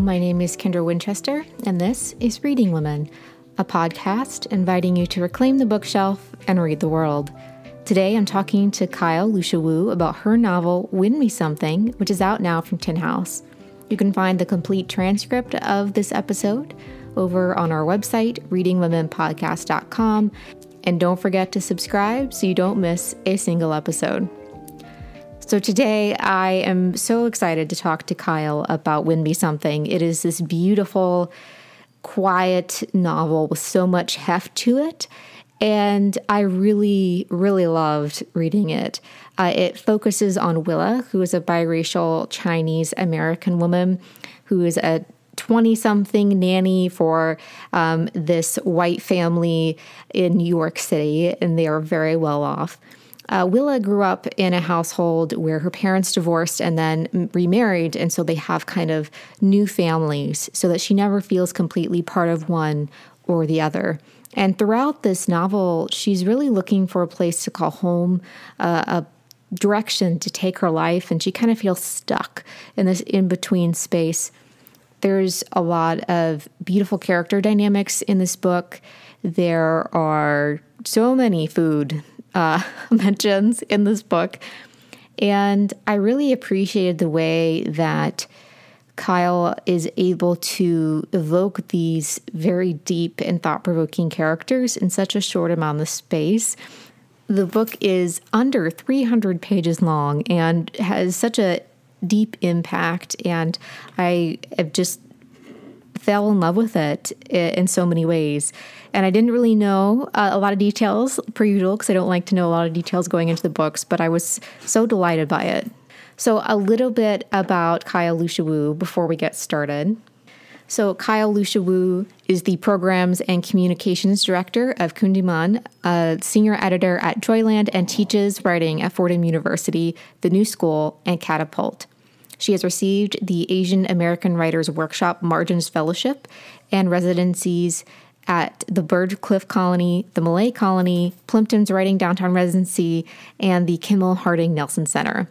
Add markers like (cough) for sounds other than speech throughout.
My name is Kendra Winchester, and this is Reading Women, a podcast inviting you to reclaim the bookshelf and read the world. Today I'm talking to Kyle Lucia Wu about her novel Win Me Something, which is out now from Tin House. You can find the complete transcript of this episode over on our website, readingwomenpodcast.com, and don't forget to subscribe so you don't miss a single episode. So today I am so excited to talk to Kyle about Win Me Something. It is this beautiful, quiet novel with so much heft to it. And I really, really loved reading it. Uh, it focuses on Willa, who is a biracial Chinese American woman who is a 20 something nanny for um, this white family in New York City, and they are very well off. Uh, Willa grew up in a household where her parents divorced and then remarried, and so they have kind of new families so that she never feels completely part of one or the other. And throughout this novel, she's really looking for a place to call home, uh, a direction to take her life, and she kind of feels stuck in this in between space. There's a lot of beautiful character dynamics in this book. There are so many food uh, (laughs) mentions in this book. And I really appreciated the way that Kyle is able to evoke these very deep and thought provoking characters in such a short amount of space. The book is under 300 pages long and has such a deep impact, and I have just fell in love with it in so many ways. And I didn't really know uh, a lot of details, per usual, because I don't like to know a lot of details going into the books, but I was so delighted by it. So, a little bit about Kyle Lucia Wu before we get started. So, Kyle Lucia Wu is the Programs and Communications Director of Kundiman, a senior editor at Joyland, and teaches writing at Fordham University, the New School, and Catapult. She has received the Asian American Writers Workshop Margins Fellowship and residencies at the Byrdcliffe Colony, the Millay Colony, Plympton's Writing Downtown Residency, and the Kimmel Harding Nelson Center.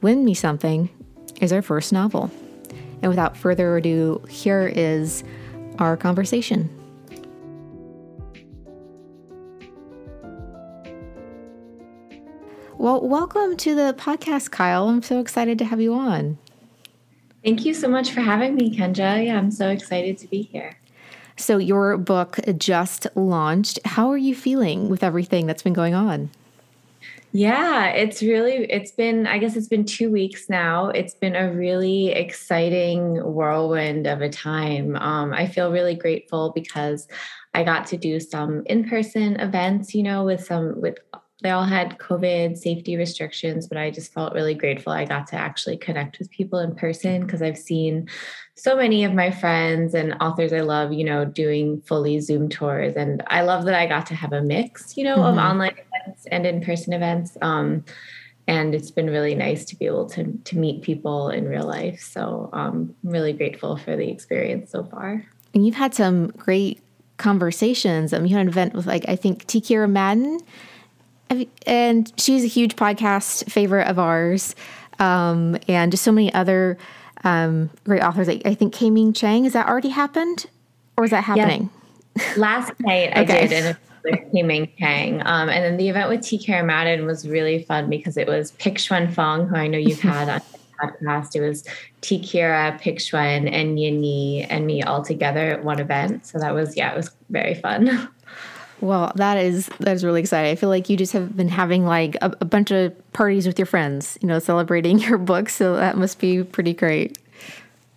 Win Me Something is our first novel. And without further ado, here is our conversation. Well, welcome to the podcast, Kyle. I'm so excited to have you on. Thank you so much for having me, Kendra. Yeah, I'm so excited to be here. So, your book just launched. How are you feeling with everything that's been going on? Yeah, it's really, it's been, I guess it's been two weeks now. It's been a really exciting whirlwind of a time. Um, I feel really grateful because I got to do some in person events, you know, with some, with they all had COVID safety restrictions, but I just felt really grateful I got to actually connect with people in person because I've seen so many of my friends and authors I love, you know, doing fully Zoom tours. And I love that I got to have a mix, you know, mm-hmm. of online events and in person events. Um, and it's been really nice to be able to to meet people in real life. So um, I'm really grateful for the experience so far. And you've had some great conversations. I mean, you had an event with like I think T. Kira Madden and she's a huge podcast favorite of ours, um, and just so many other um, great authors. I, I think K-Ming Chang. Has that already happened, or is that happening? Yes. Last night I okay. did, and K-Ming Chang. Um, and then the event with T. Kira Madden was really fun because it was Pik-Shuen Fung, who I know you've (laughs) had on the podcast. It was T. Kira, Xuan, and Yanyi and me all together at one event. So that was, yeah, it was very fun. (laughs) Well, that is that is really exciting. I feel like you just have been having like a, a bunch of parties with your friends, you know, celebrating (laughs) your book. So that must be pretty great.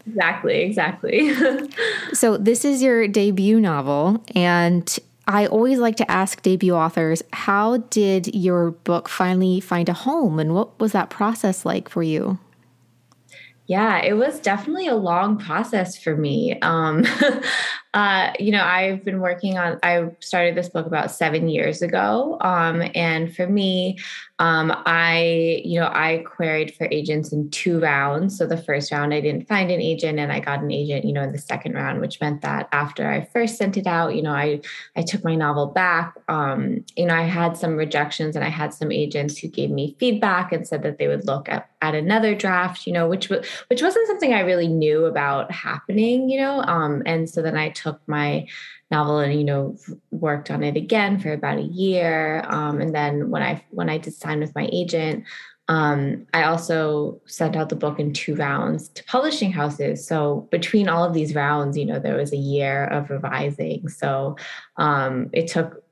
Exactly, exactly. (laughs) so this is your debut novel, and I always like to ask debut authors, how did your book finally find a home, and what was that process like for you? Yeah, it was definitely a long process for me. Um, (laughs) uh, you know, I've been working on, I started this book about seven years ago. Um, and for me, um, I, you know, I queried for agents in two rounds. So the first round, I didn't find an agent, and I got an agent, you know, in the second round, which meant that after I first sent it out, you know, I I took my novel back. Um, you know, I had some rejections, and I had some agents who gave me feedback and said that they would look at, at another draft, you know, which was which wasn't something I really knew about happening, you know. Um, and so then I took my novel and you know worked on it again for about a year um, and then when i when i did sign with my agent um, i also sent out the book in two rounds to publishing houses. So between all of these rounds you know there was a year of revising. So um, it took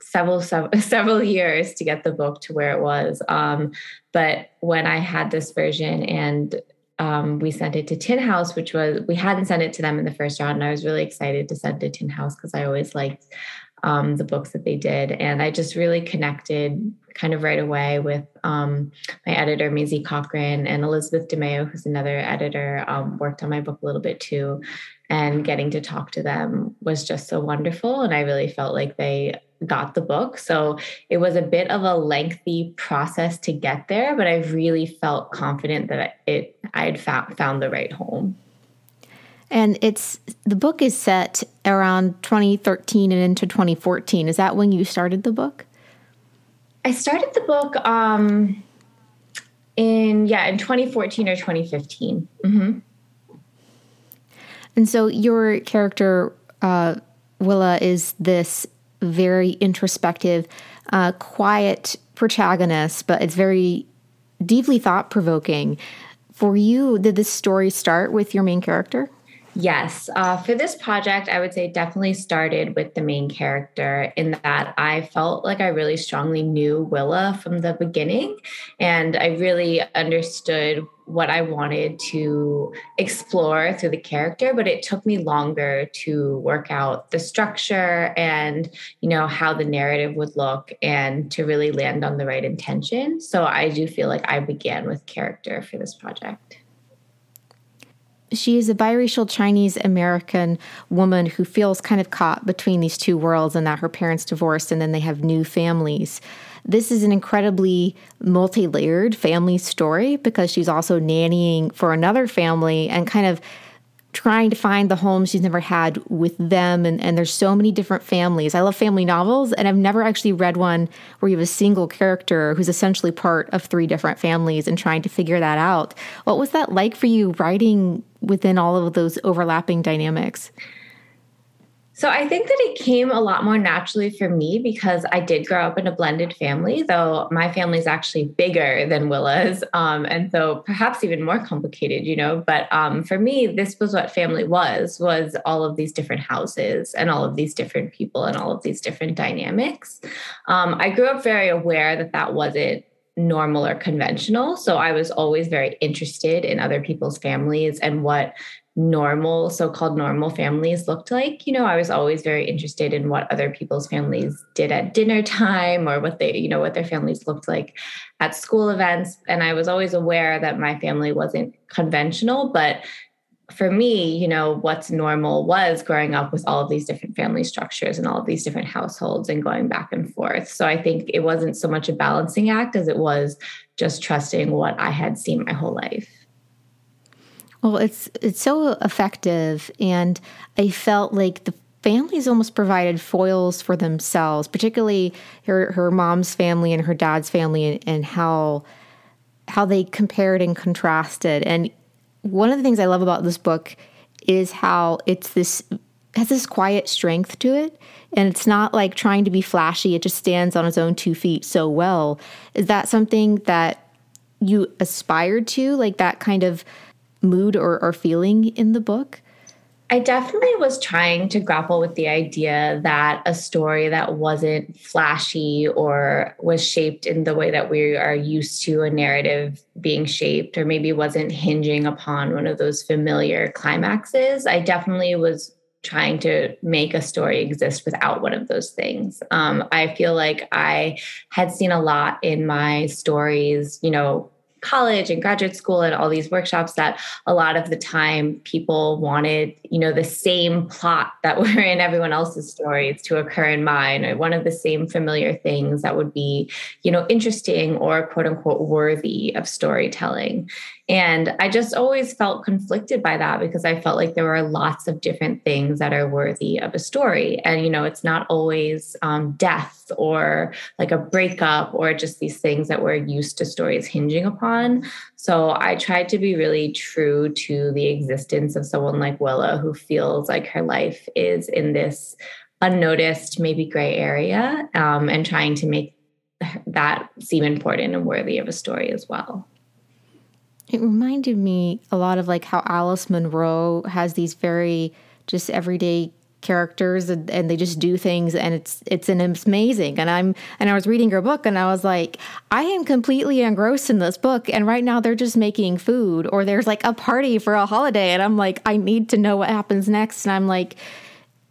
several, several (laughs) several years to get the book to where it was. Um, but when i had this version and um, we sent it to Tin House, which was we hadn't sent it to them in the first round, and I was really excited to send it to Tin House because I always liked um, the books that they did, and I just really connected kind of right away with um, my editor Masie Cochran and Elizabeth DeMeo, who's another editor, um, worked on my book a little bit too, and getting to talk to them was just so wonderful, and I really felt like they got the book. So it was a bit of a lengthy process to get there, but I really felt confident that it I had found found the right home. And it's the book is set around 2013 and into 2014. Is that when you started the book? I started the book um in yeah, in 2014 or 2015. Mm-hmm. And so your character uh Willa is this very introspective, uh, quiet protagonist, but it's very deeply thought provoking. For you, did this story start with your main character? Yes. Uh, for this project, I would say definitely started with the main character in that I felt like I really strongly knew Willa from the beginning. And I really understood what I wanted to explore through the character, but it took me longer to work out the structure and, you know, how the narrative would look and to really land on the right intention. So I do feel like I began with character for this project she is a biracial Chinese American woman who feels kind of caught between these two worlds and that her parents divorced and then they have new families. This is an incredibly multi layered family story because she's also nannying for another family and kind of trying to find the home she's never had with them. And, and there's so many different families. I love family novels and i've never actually read one where you have a single character who's essentially part of three different families and trying to figure that out. What was that like for you writing within all of those overlapping dynamics so I think that it came a lot more naturally for me because I did grow up in a blended family, though my family is actually bigger than Willa's. Um, and so perhaps even more complicated, you know. But um, for me, this was what family was, was all of these different houses and all of these different people and all of these different dynamics. Um, I grew up very aware that that wasn't normal or conventional. So I was always very interested in other people's families and what normal so-called normal families looked like. You know i was always very interested in what other people's families did at dinner time or what they you know what their families looked like at school events. And i was always aware that my family wasn't conventional but for me you know what's normal was growing up with all of these different family structures and all of these different households and going back and forth. So i think it wasn't so much a balancing act as it was just trusting what i had seen my whole life well, it's it's so effective, and I felt like the families almost provided foils for themselves, particularly her her mom's family and her dad's family, and, and how how they compared and contrasted. And one of the things I love about this book is how it's this has this quiet strength to it and it's not like trying to be flashy it just stands on its own two feet so well is that something that you aspired to like that kind of mood or, or feeling in the book? I definitely was trying to grapple with the idea that a story that wasn't flashy or was shaped in the way that we are used to a narrative being shaped, or maybe wasn't hinging upon one of those familiar climaxes. I definitely was trying to make a story exist without one of those things. Um, I feel like I had seen a lot in my stories, you know, college and graduate school and all these workshops that a lot of the time people wanted you know the same plot that (laughs) were in everyone else's stories to occur in mine. Or one of the same familiar things that would be you know interesting or quote unquote worthy of storytelling and I just always felt conflicted by that because I felt like there were lots of different things that are worthy of a story. And, you know, it's not always um, death or like a breakup or just these things that we're used to stories hinging upon. So I tried to be really true to the existence of someone like Willa who feels like her life is in this unnoticed, maybe gray area, um, and trying to make that seem important and worthy of a story as well. It reminded me a lot of like how Alice Munro has these very just everyday characters and, and, they just do things and it's it's an amazing. And i'm and i was reading her book and i was like i am completely engrossed in this book and right now they're just making food or there's like a party for a holiday. And i'm like i need to know what happens next. And i'm like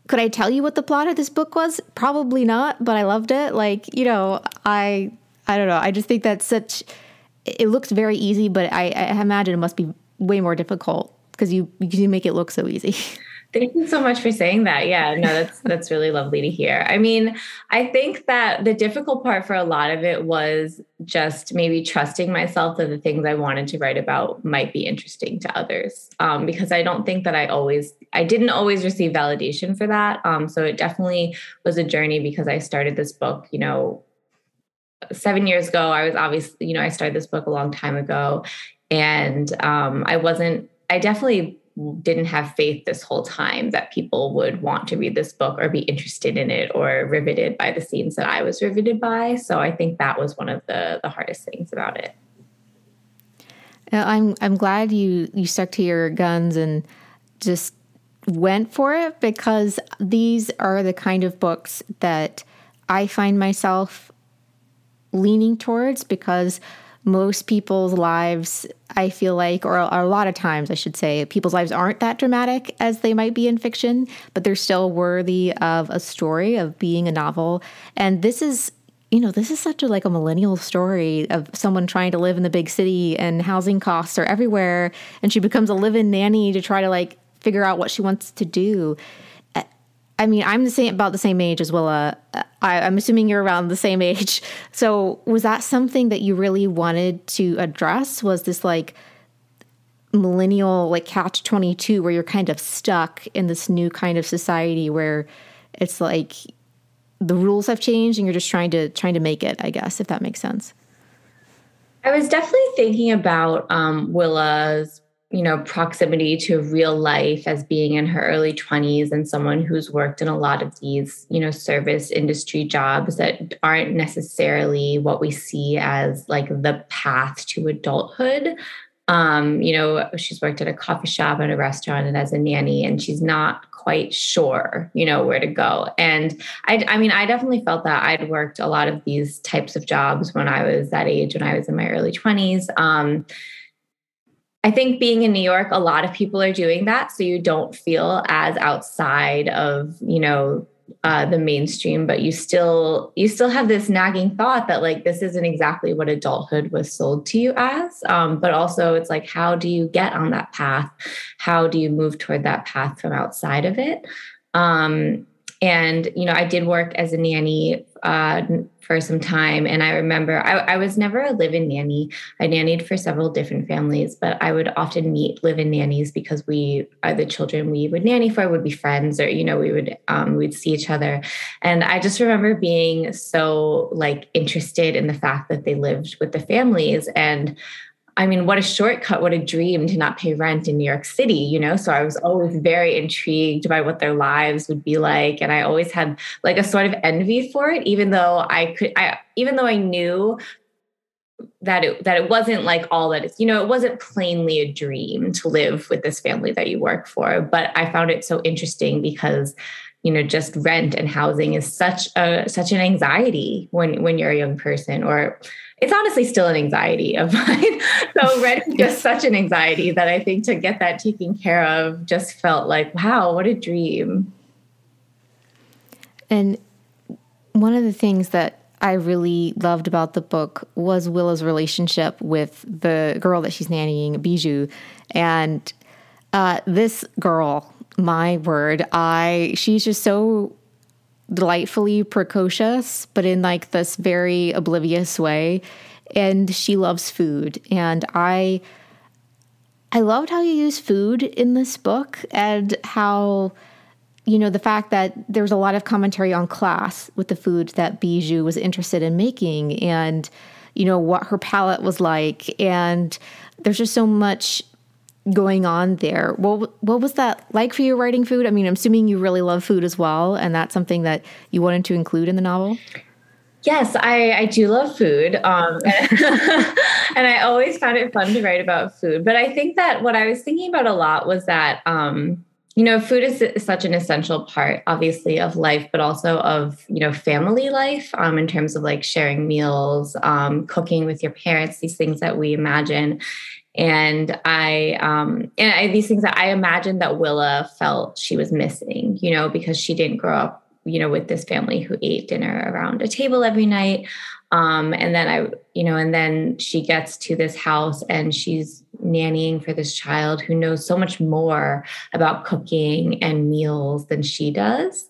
could i tell you what the plot of this book was? Probably not but i loved it. Like you know i i don't know. I just think that's such it looks very easy, but I, I imagine it must be way more difficult because you you make it look so easy. (laughs) Thank you so much for saying that. Yeah, no, that's (laughs) that's really lovely to hear. I mean, I think that the difficult part for a lot of it was just maybe trusting myself that the things I wanted to write about might be interesting to others. Um, because I don't think that I always, I didn't always receive validation for that. Um, so it definitely was a journey because I started this book, you know, seven years ago, I was obviously, you know, I started this book a long time ago. And um, I wasn't, I definitely didn't have faith this whole time that people would want to read this book or be interested in it or riveted by the scenes that I was riveted by. So I think that was one of the the hardest things about it. Uh, I'm I'm glad you you stuck to your guns and just went for it because these are the kind of books that I find myself leaning towards because most people's lives, I feel like, or a lot of times, I should say, people's lives aren't that dramatic as they might be in fiction, but they're still worthy of a story, of being a novel. And this is you know this is such a like a millennial story of someone trying to live in the big city and housing costs are everywhere and she becomes a live-in nanny to try to like figure out what she wants to do I mean, I'm the same about the same age as Willa. I, I'm assuming you're around the same age. (laughs) So, was that something that you really wanted to address? Was this like millennial, like catch 22, where you're kind of stuck in this new kind of society where it's like the rules have changed and you're just trying to trying to make it? I guess if that makes sense. I was definitely thinking about um, Willa's you know proximity to real life as being in her early 20s and someone who's worked in a lot of these you know service industry jobs that aren't necessarily what we see as like the path to adulthood. Um, you know she's worked at a coffee shop and a restaurant and as a nanny and she's not quite sure you know where to go. And I, I mean i definitely felt that i'd worked a lot of these types of jobs when i was that age when i was in my early 20s um, I think being in New York, a lot of people are doing that. So you don't feel as outside of, you know, uh, the mainstream, but you still you still have this nagging thought that like this isn't exactly what adulthood was sold to you as. Um, but also, it's like how do you get on that path? How do you move toward that path from outside of it? Um, and you know, I did work as a nanny uh, for some time. And I remember I, I was never a live in nanny. I nannied for several different families, but I would often meet live in nannies because we are the children we would nanny for would be friends or, you know, we would, um, we'd see each other. And I just remember being so like interested in the fact that they lived with the families and I mean, what a shortcut, what a dream to not pay rent in New York City, you know? So I was always very intrigued by what their lives would be like. And I always had like a sort of envy for it, even though I could, I, even though I knew that it that it wasn't like all that it's you know it wasn't plainly a dream to live with this family that you work for but i found it so interesting because you know just rent and housing is such a such an anxiety when when you're a young person or it's honestly still an anxiety of (laughs) mine. so rent is just such an anxiety that I think to get that taken care of just felt like, wow, what a dream. And one of the things that I really loved about the book was Willa's relationship with the girl that she's nannying, Bijou. And uh, this girl, my word, I she's just so delightfully precocious, but in like this very oblivious way. And she loves food. And I I loved how you use food in this book and how you know, the fact that there's a lot of commentary on class with the food that Bijou was interested in making and, you know, what her palate was like. And there's just so much going on there. What, what was that like for you writing food? I mean, I'm assuming you really love food as well. And that's something that you wanted to include in the novel? Yes, I, I do love food. Um, (laughs) and I always found it fun to write about food. But I think that what I was thinking about a lot was that, um, you know food is, such an essential part obviously of life but also of you know family life um, in terms of like sharing meals um, cooking with your parents these things that we imagine and i um and I, these things that i imagined that willa felt she was missing you know because she didn't grow up you know with this family who ate dinner around a table every night um, and then I, you know, and then she gets to this house and she's nannying for this child who knows so much more about cooking and meals than she does.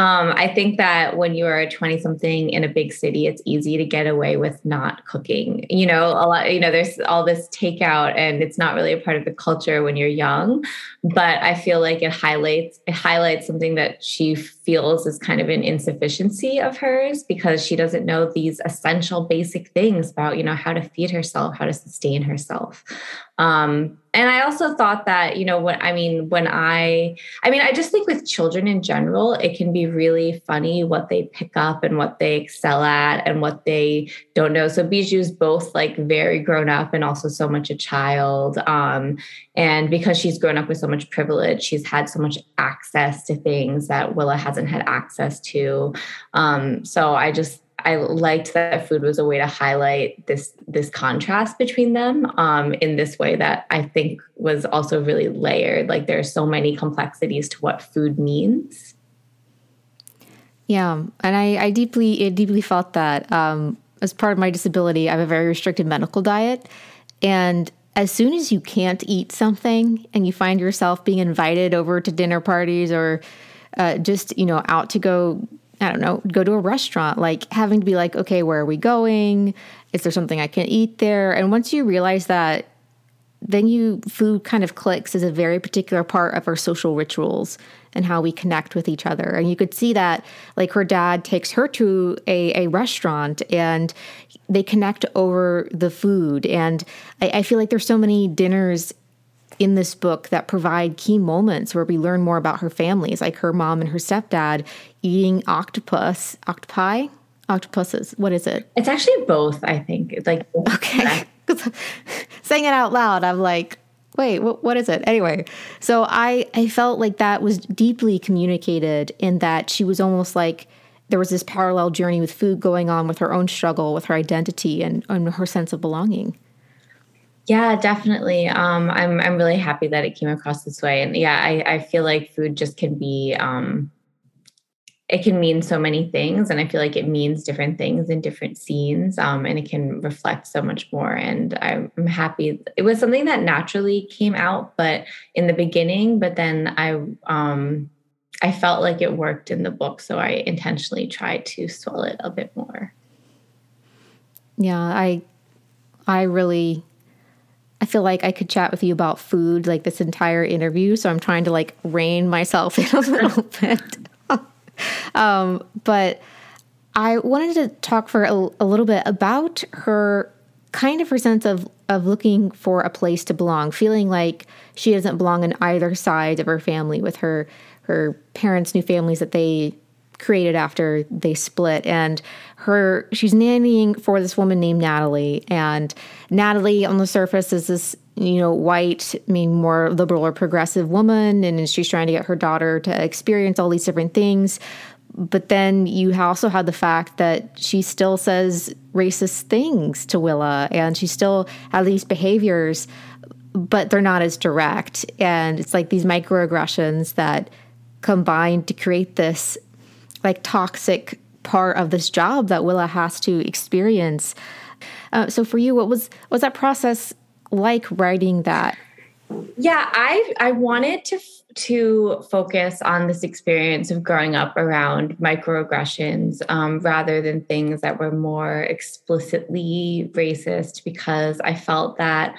Um, I think that when you are a 20 something in a big city, it's easy to get away with not cooking. You know, a lot, you know, there's all this takeout and it's not really a part of the culture when you're young. But I feel like it highlights it highlights something that she feels is kind of an insufficiency of hers because she doesn't know these essential basic things about, you know, how to feed herself, how to sustain herself. Um, and I also thought that, you know, what I mean, when I, I mean, I just think with children in general, it can be really funny what they pick up and what they excel at and what they don't know. So Bijou's both like very grown up and also so much a child. Um, and because she's grown up with so much privilege, she's had so much access to things that Willa hasn't had access to. Um, so I just, I liked that food was a way to highlight this this contrast between them um, in this way that I think was also really layered. Like there are so many complexities to what food means. Yeah, and I, I deeply I deeply felt that um, as part of my disability, I have a very restricted medical diet, and as soon as you can't eat something and you find yourself being invited over to dinner parties or uh, just you know out to go I don't know, go to a restaurant, like having to be like, okay, where are we going? Is there something I can eat there? And once you realize that, then you food kind of clicks as a very particular part of our social rituals and how we connect with each other. And you could see that like her dad takes her to a, a restaurant and they connect over the food. And I, I feel like there's so many dinners in this book that provide key moments where we learn more about her families, like her mom and her stepdad eating octopus, octopi, octopuses. What is it? It's actually both, I think. It's like okay, (laughs) saying it out loud, I'm like, wait, what, what is it? Anyway, so I I felt like that was deeply communicated in that she was almost like there was this parallel journey with food going on with her own struggle with her identity and, and her sense of belonging. Yeah, definitely. Um, I'm I'm really happy that it came across this way, and yeah, I I feel like food just can be um, it can mean so many things, and I feel like it means different things in different scenes, um, and it can reflect so much more. And I'm happy it was something that naturally came out, but in the beginning, but then I um, I felt like it worked in the book, so I intentionally tried to swell it a bit more. Yeah, I I really I feel like I could chat with you about food like this entire interview. So I'm trying to like rein myself (laughs) in a little bit. (laughs) um, but I wanted to talk for a, a, little bit about her kind of her sense of of looking for a place to belong, feeling like she doesn't belong in either side of her family with her her parents' new families that they created after they split and her she's nannying for this woman named Natalie. And Natalie on the surface is this you know white I mean more liberal or progressive woman. And she's trying to get her daughter to experience all these different things. But then you also have the fact that she still says racist things to Willa. And she still has these behaviors but they're not as direct. And it's like these microaggressions that combine to create this like toxic part of this job that Willa has to experience. Uh, so for you, what was was that process like writing that? Yeah, I I wanted to to focus on this experience of growing up around microaggressions um, rather than things that were more explicitly racist because I felt that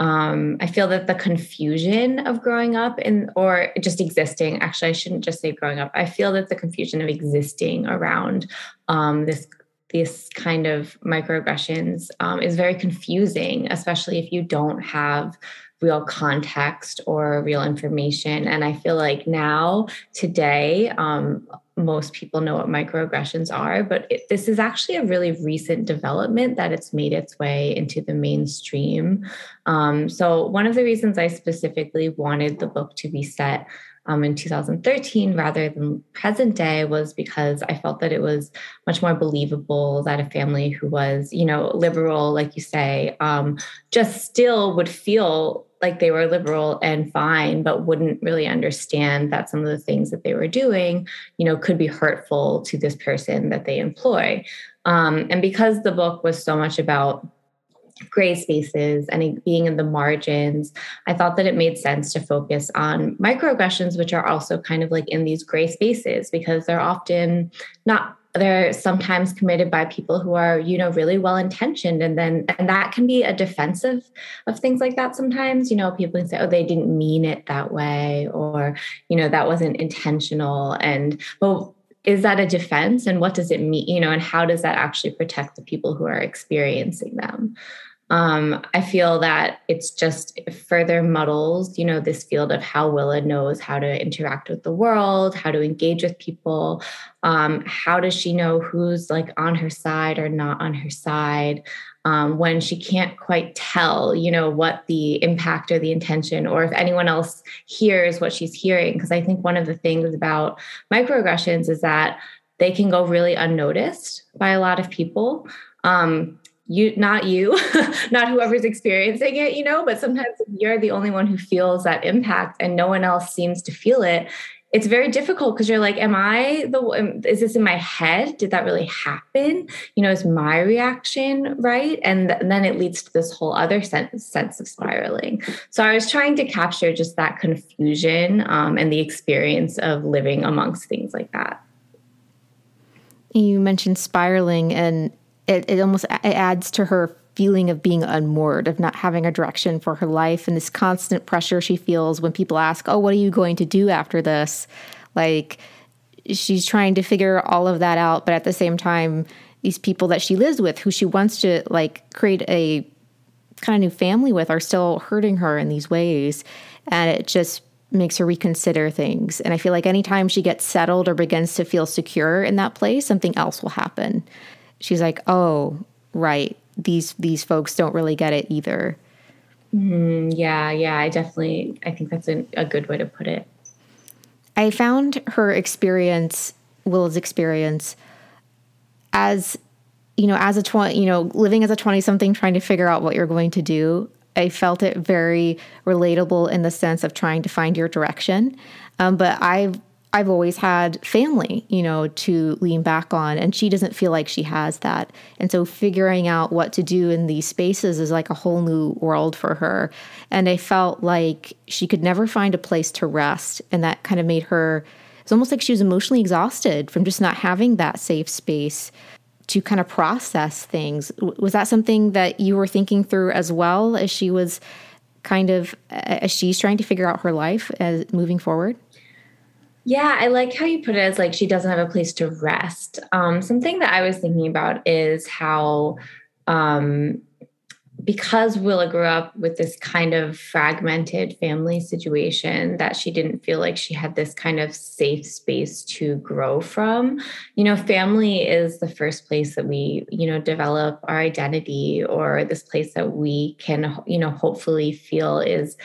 um, I feel that the confusion of growing up in or just existing, actually, I shouldn't just say growing up. I feel that the confusion of existing around um, this this kind of microaggressions um, is very confusing, especially if you don't have real context or real information. And I feel like now, today, um, most people know what microaggressions are, but it, this is actually a really recent development that it's made its way into the mainstream. Um, so, one of the reasons I specifically wanted the book to be set um, in 2013 rather than present day was because I felt that it was much more believable that a family who was, you know, liberal, like you say, um, just still would feel like they were liberal and fine, but wouldn't really understand that some of the things that they were doing, you know, could be hurtful to this person that they employ. Um, and because the book was so much about gray spaces and being in the margins, I thought that it made sense to focus on microaggressions, which are also kind of like in these gray spaces because they're often not they're sometimes committed by people who are you know really well intentioned and then and that can be a defensive of things like that sometimes. You know people can say oh they didn't mean it that way or you know that wasn't intentional. And well is that a defense? And what does it mean you know and how does that actually protect the people who are experiencing them um, I feel that it's just further muddles, you know, this field of how Willa knows how to interact with the world, how to engage with people. Um, how does she know who's like on her side or not on her side? Um, when she can't quite tell, you know, what the impact or the intention, or if anyone else hears what she's hearing. Because I think one of the things about microaggressions is that they can go really unnoticed by a lot of people. Um, you not you (laughs) not whoever's experiencing it you know but sometimes you're the only one who feels that impact and no one else seems to feel it it's very difficult because you're like am i the is this in my head? Did that really happen? You know is my reaction right? And, th- and then it leads to this whole other sense, sense of spiraling. So i was trying to capture just that confusion um, and the experience of living amongst things like that. You mentioned spiraling and it, it almost it adds to her feeling of being unmoored, of not having a direction for her life, and this constant pressure she feels when people ask, "Oh, what are you going to do after this?" Like she's trying to figure all of that out, but at the same time, these people that she lives with, who she wants to like create a kind of new family with, are still hurting her in these ways, and it just makes her reconsider things. And I feel like anytime she gets settled or begins to feel secure in that place, something else will happen she's like, "Oh, right. These these folks don't really get it either." Mm, yeah, yeah. I definitely. I think that's a, a good way to put it. I found her experience, Will's experience, as you know, as a twenty, you know, living as a twenty something, trying to figure out what you're going to do. I felt it very relatable in the sense of trying to find your direction. Um, but I've I've always had family, you know, to lean back on, and she doesn't feel like she has that. And so figuring out what to do in these spaces is like a whole new world for her. And I felt like she could never find a place to rest. And that kind of made her, it's almost like she was emotionally exhausted from just not having that safe space to kind of process things. Was that something that you were thinking through as well as she was kind of, as she's trying to figure out her life as moving forward? Yeah, I like how you put it as like she doesn't have a place to rest. Um, something that I was thinking about is how, um, because Willa grew up with this kind of fragmented family situation, that she didn't feel like she had this kind of safe space to grow from. You know, family is the first place that we, you know, develop our identity or this place that we can, you know, hopefully feel is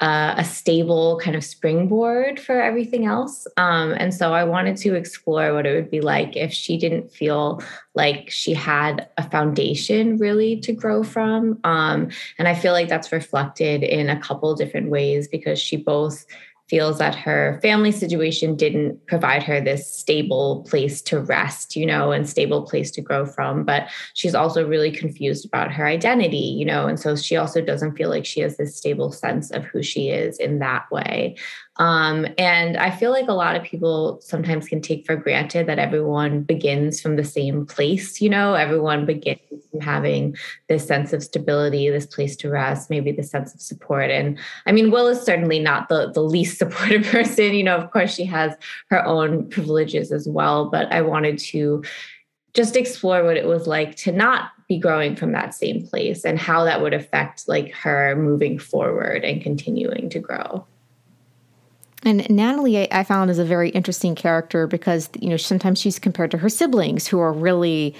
uh, a stable kind of springboard for everything else. Um, and so I wanted to explore what it would be like if she didn't feel like she had a foundation really to grow from. Um, and I feel like that's reflected in a couple different ways because she both feels that her family situation didn't provide her this stable place to rest, you know, and stable place to grow from. But she's also really confused about her identity, you know, and so she also doesn't feel like she has this stable sense of who she is in that way. Um, and I feel like a lot of people sometimes can take for granted that everyone begins from the same place, you know, everyone begins from having this sense of stability, this place to rest, maybe the sense of support. And I mean, Will is certainly not the, the least (laughs) supportive person. You know, of course, she has her own privileges as well, but I wanted to just explore what it was like to not be growing from that same place and how that would affect like her moving forward and continuing to grow. And Natalie, I found is a very interesting character because you know sometimes she's compared to her siblings who are really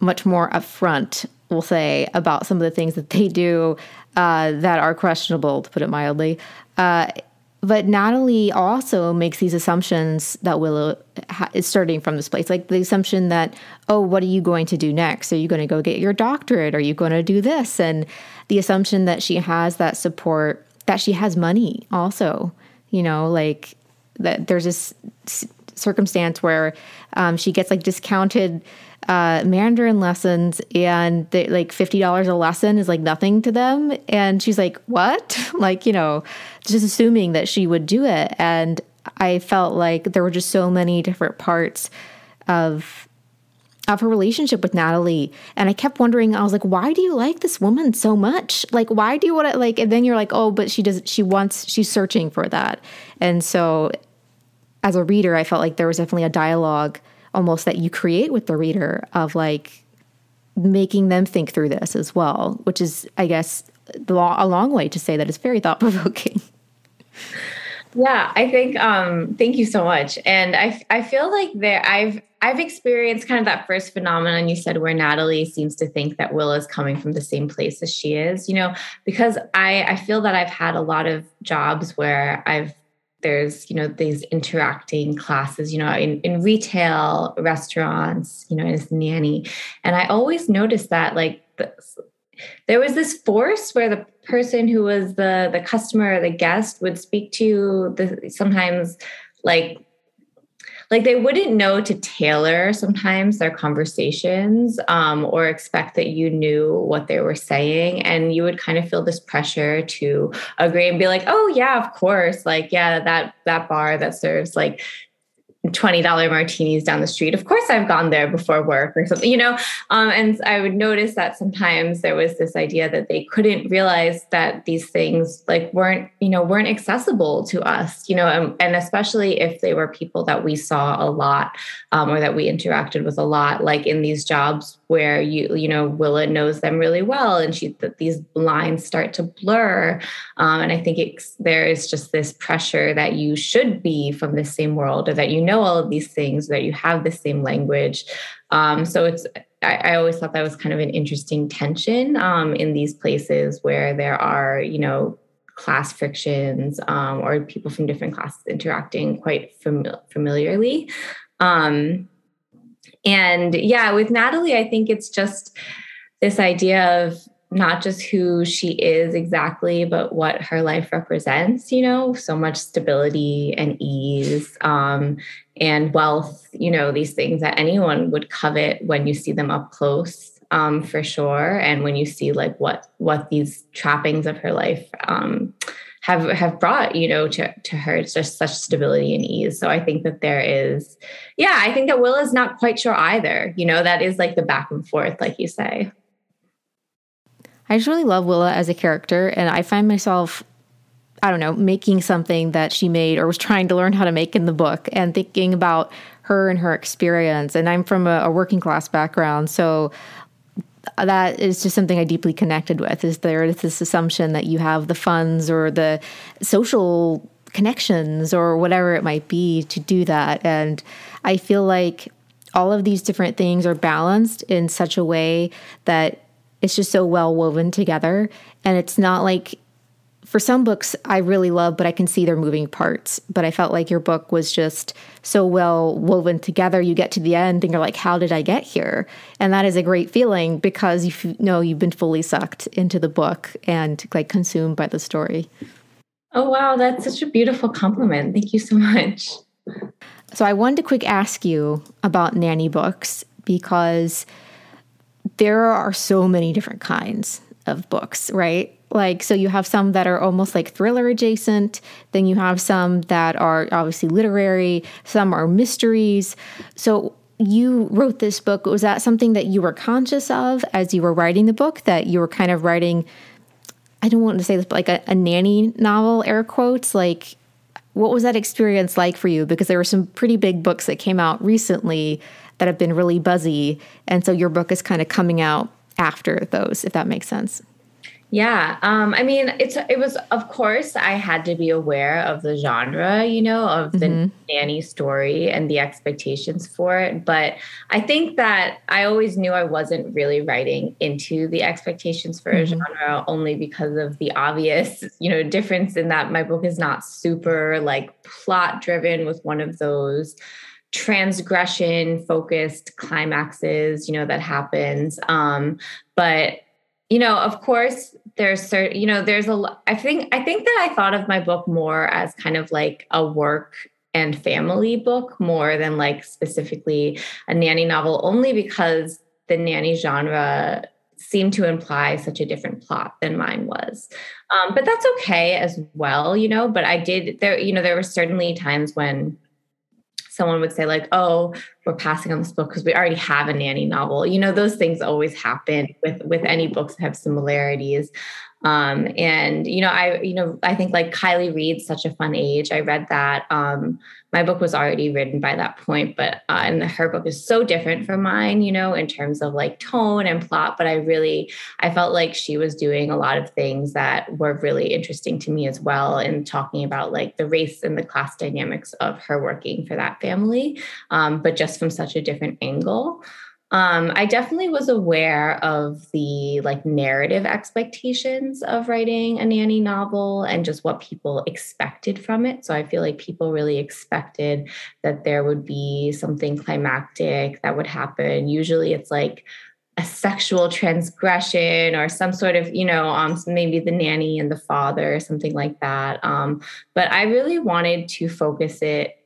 much more upfront, we'll say, about some of the things that they do uh, that are questionable, to put it mildly. Uh, but Natalie also makes these assumptions that Willa ha- is starting from this place, like the assumption that, oh, what are you going to do next? Are you going to go get your doctorate? Are you going to do this? And the assumption that she has that support, that she has money also you know, like that there's this circumstance where um, she gets like discounted uh, Mandarin lessons and they, like $50 a lesson is like nothing to them. And she's like, what? (laughs) like, you know, just assuming that she would do it. And I felt like there were just so many different parts of of her relationship with Natalie. And I kept wondering, I was like, why do you like this woman so much? Like, why do you want to like, and then you're like, oh, but she does, she wants, she's searching for that. And so as a reader, I felt like there was definitely a dialogue almost that you create with the reader of like making them think through this as well, which is, I guess, a long way to say that it's very (laughs) thought provoking. Yeah, I think um thank you so much. And I I feel like there I've I've experienced kind of that first phenomenon you said where Natalie seems to think that Will is coming from the same place as she is, you know, because I I feel that I've had a lot of jobs where I've there's you know these interacting classes you know in, in retail restaurants you know as nanny. And i always noticed that like there was this force where the person who was the the customer or the guest would speak to the sometimes like like they wouldn't know to tailor sometimes their conversations um, or expect that you knew what they were saying. And you would kind of feel this pressure to agree and be like oh yeah of course. Like yeah that that bar that serves like $20 martinis down the street. Of course, I've gone there before work or something, you know? Um, and I would notice that sometimes there was this idea that they couldn't realize that these things like weren't, you know, weren't accessible to us, you know, and, and especially if they were people that we saw a lot um, or that we interacted with a lot, like in these jobs where you you know Willa knows them really well, and she that these lines start to blur, um, and I think there is just this pressure that you should be from the same world, or that you know all of these things, that you have the same language. Um, so it's I, I, always thought that was kind of an interesting tension um, in these places where there are you know class frictions um, or people from different classes interacting quite fam- familiarly. Um, and yeah, with Natalie, I think it's just this idea of not just who she is exactly, but what her life represents, you know, so much stability and ease um, and wealth, you know, these things that anyone would covet when you see them up close. Um, for sure, and when you see like what what these trappings of her life um, have have brought you know to to her it's just such stability and ease so i think that there is yeah i think that will is not quite sure either you know that is like the back and forth like you say i just really love willa as a character and i find myself i don't know making something that she made or was trying to learn how to make in the book and thinking about her and her experience and i'm from a, a working class background so that is just something I deeply connected with. Is there this assumption that you have the funds or the social connections or whatever it might be to do that? And I feel like all of these different things are balanced in such a way that it's just so well woven together. And it's not like for some books I really love, but I can see their moving parts. But I felt like your book was just so well woven together. You get to the end and you're like, how did I get here? And that is a great feeling because you know you've been fully sucked into the book and like consumed by the story. Oh, wow. That's such a beautiful compliment. Thank you so much. So, I wanted to quick ask you about nanny books because there are so many different kinds of books, right? Like, so you have some that are almost like thriller adjacent, then you have some that are obviously literary, some are mysteries. So, you wrote this book. Was that something that you were conscious of as you were writing the book, that you were kind of writing? I don't want to say this, but like a, a nanny novel, air quotes. Like, what was that experience like for you? Because there were some pretty big books that came out recently that have been really buzzy. And so your book is kind of coming out after those, if that makes sense. Yeah, um, I mean, it's it was of course I had to be aware of the genre, you know, of the mm-hmm. nanny story and the expectations for it. But I think that I always knew I wasn't really writing into the expectations for mm-hmm. a genre only because of the obvious, you know, difference in that my book is not super like plot driven with one of those transgression focused climaxes you know that happens. Um but you know of course there's certain you know there's a i think i think that i thought of my book more as kind of like a work and family book more than like specifically a nanny novel only because the nanny genre seemed to imply such a different plot than mine was. Um, but that's okay as well you know but i did there you know there were certainly times when someone would say like oh we're passing on this book because we already have a nanny novel you know those things always happen with with any books that have similarities um, and you know, I you know, I think like Kiley Reid's such a fun age. I read that. Um, my book was already written by that point, but uh, and her book is so different from mine, you know, in terms of like tone and plot. But I really, I felt like she was doing a lot of things that were really interesting to me as well, in talking about like the race and the class dynamics of her working for that family, um, but just from such a different angle um, I definitely was aware of the like narrative expectations of writing a nanny novel and just what people expected from it. So I feel like people really expected that there would be something climactic that would happen. Usually it's like a sexual transgression or some sort of, you know, um, maybe the nanny and the father, or something like that. Um, but I really wanted to focus it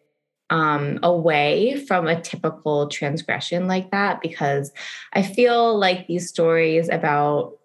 um, away from a typical transgression like that because I feel like these stories about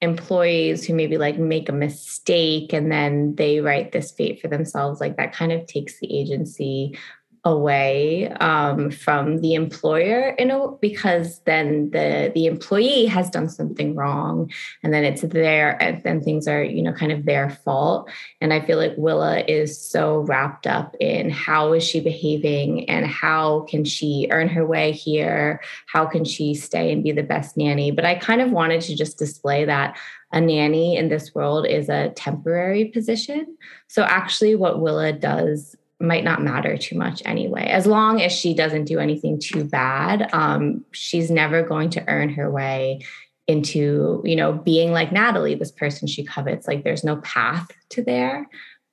employees who maybe like make a mistake and then they write this fate for themselves like that kind of takes the agency away um, from the employer you know because then the the employee has done something wrong and then it's their and then things are you know kind of their fault. And i feel like willa is so wrapped up in how is she behaving and how can she earn her way here? How can she stay and be the best nanny? But i kind of wanted to just display that a nanny in this world is a temporary position. So actually what willa does might not matter too much anyway. As long as she doesn't do anything too bad, um, she's never going to earn her way into, you know, being like Natalie, this person she covets. Like there's no path to there.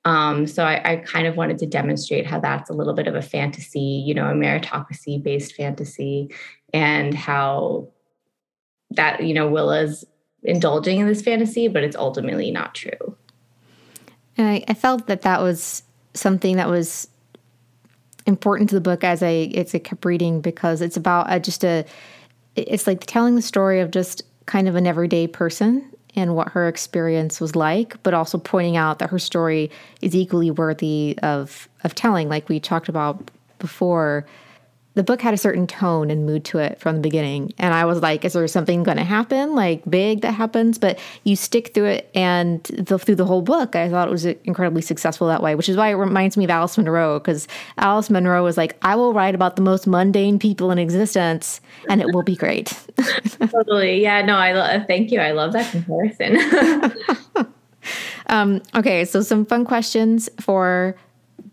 Um, so I, I, kind of wanted to demonstrate how that's a little bit of a fantasy, you know, a meritocracy based fantasy, and how that, you know, Willa's indulging in this fantasy, but it's ultimately not true. I, I felt that that was something that was important to the book as I as I kept reading because it's about uh, just a it's like telling the story of just kind of an everyday person and what her experience was like, but also pointing out that her story is equally worthy of of telling, like we talked about before the book had a certain tone and mood to it from the beginning. And I was like, is there something going to happen, like big that happens? But you stick through it and the, through the whole book, I thought it was incredibly successful that way, which is why it reminds me of Alice Munro, because Alice Munro was like, I will write about the most mundane people in existence and it will be great. (laughs) totally. Yeah, no, I lo- thank you. I love that comparison. (laughs) um, okay, so some fun questions for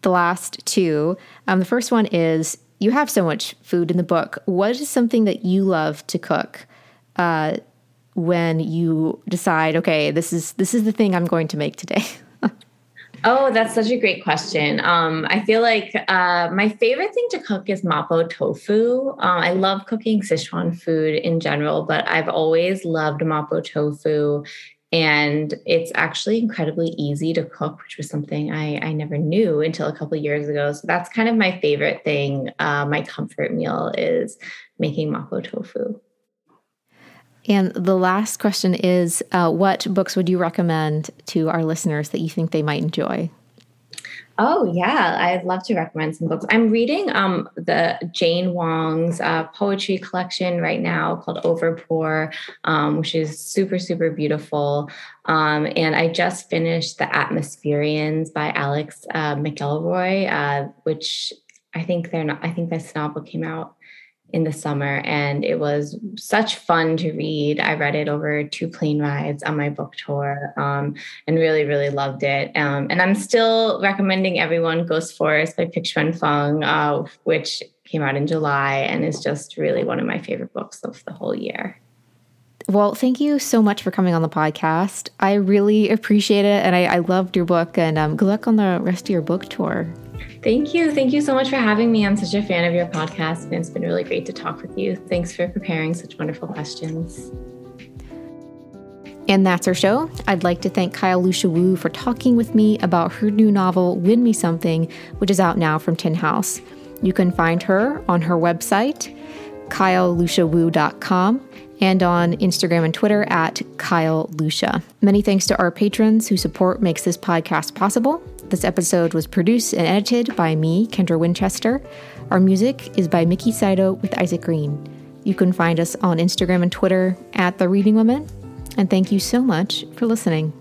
the last two. Um, the first one is you have so much food in the book. What is something that you love to cook uh, when you decide, okay, this is this is the thing I'm going to make today? (laughs) oh, that's such a great question. Um, I feel like uh, my favorite thing to cook is mapo tofu. Um, I love cooking Sichuan food in general, but I've always loved mapo tofu and it's actually incredibly easy to cook, which was something I, I never knew until a couple years ago. So that's kind of my favorite thing. Uh, my comfort meal is making mapo tofu. And the last question is uh, What books would you recommend to our listeners that you think they might enjoy? Oh yeah, I'd love to recommend some books. I'm reading um, the Jane Wong's uh, poetry collection right now called Overpour, um, which is super super beautiful. Um, and I just finished The Atmospherians by Alex uh, McElroy, uh, which I think they're not. I think this novel came out in the summer and it was such fun to read. I read it over two plane rides on my book tour um, and really, really loved it. Um, and I'm still recommending everyone Ghost Forest by Pik-Shuen uh, which came out in July and is just really one of my favorite books of the whole year. Well, thank you so much for coming on the podcast. I really appreciate it, and I, I loved your book. And um, good luck on the rest of your book tour. Thank you. Thank you so much for having me. I'm such a fan of your podcast, and it's been really great to talk with you. Thanks for preparing such wonderful questions. And that's our show. I'd like to thank Kyle Lucia Wu for talking with me about her new novel, Win Me Something, which is out now from Tin House. You can find her on her website, kyleluciawu.com, and on Instagram and Twitter at Kyle Lucia. Many thanks to our patrons whose support makes this podcast possible. This episode was produced and edited by me, Kendra Winchester. Our music is by Mickey Saito with Isaac Green. You can find us on Instagram and Twitter at The Reading Women. And thank you so much for listening.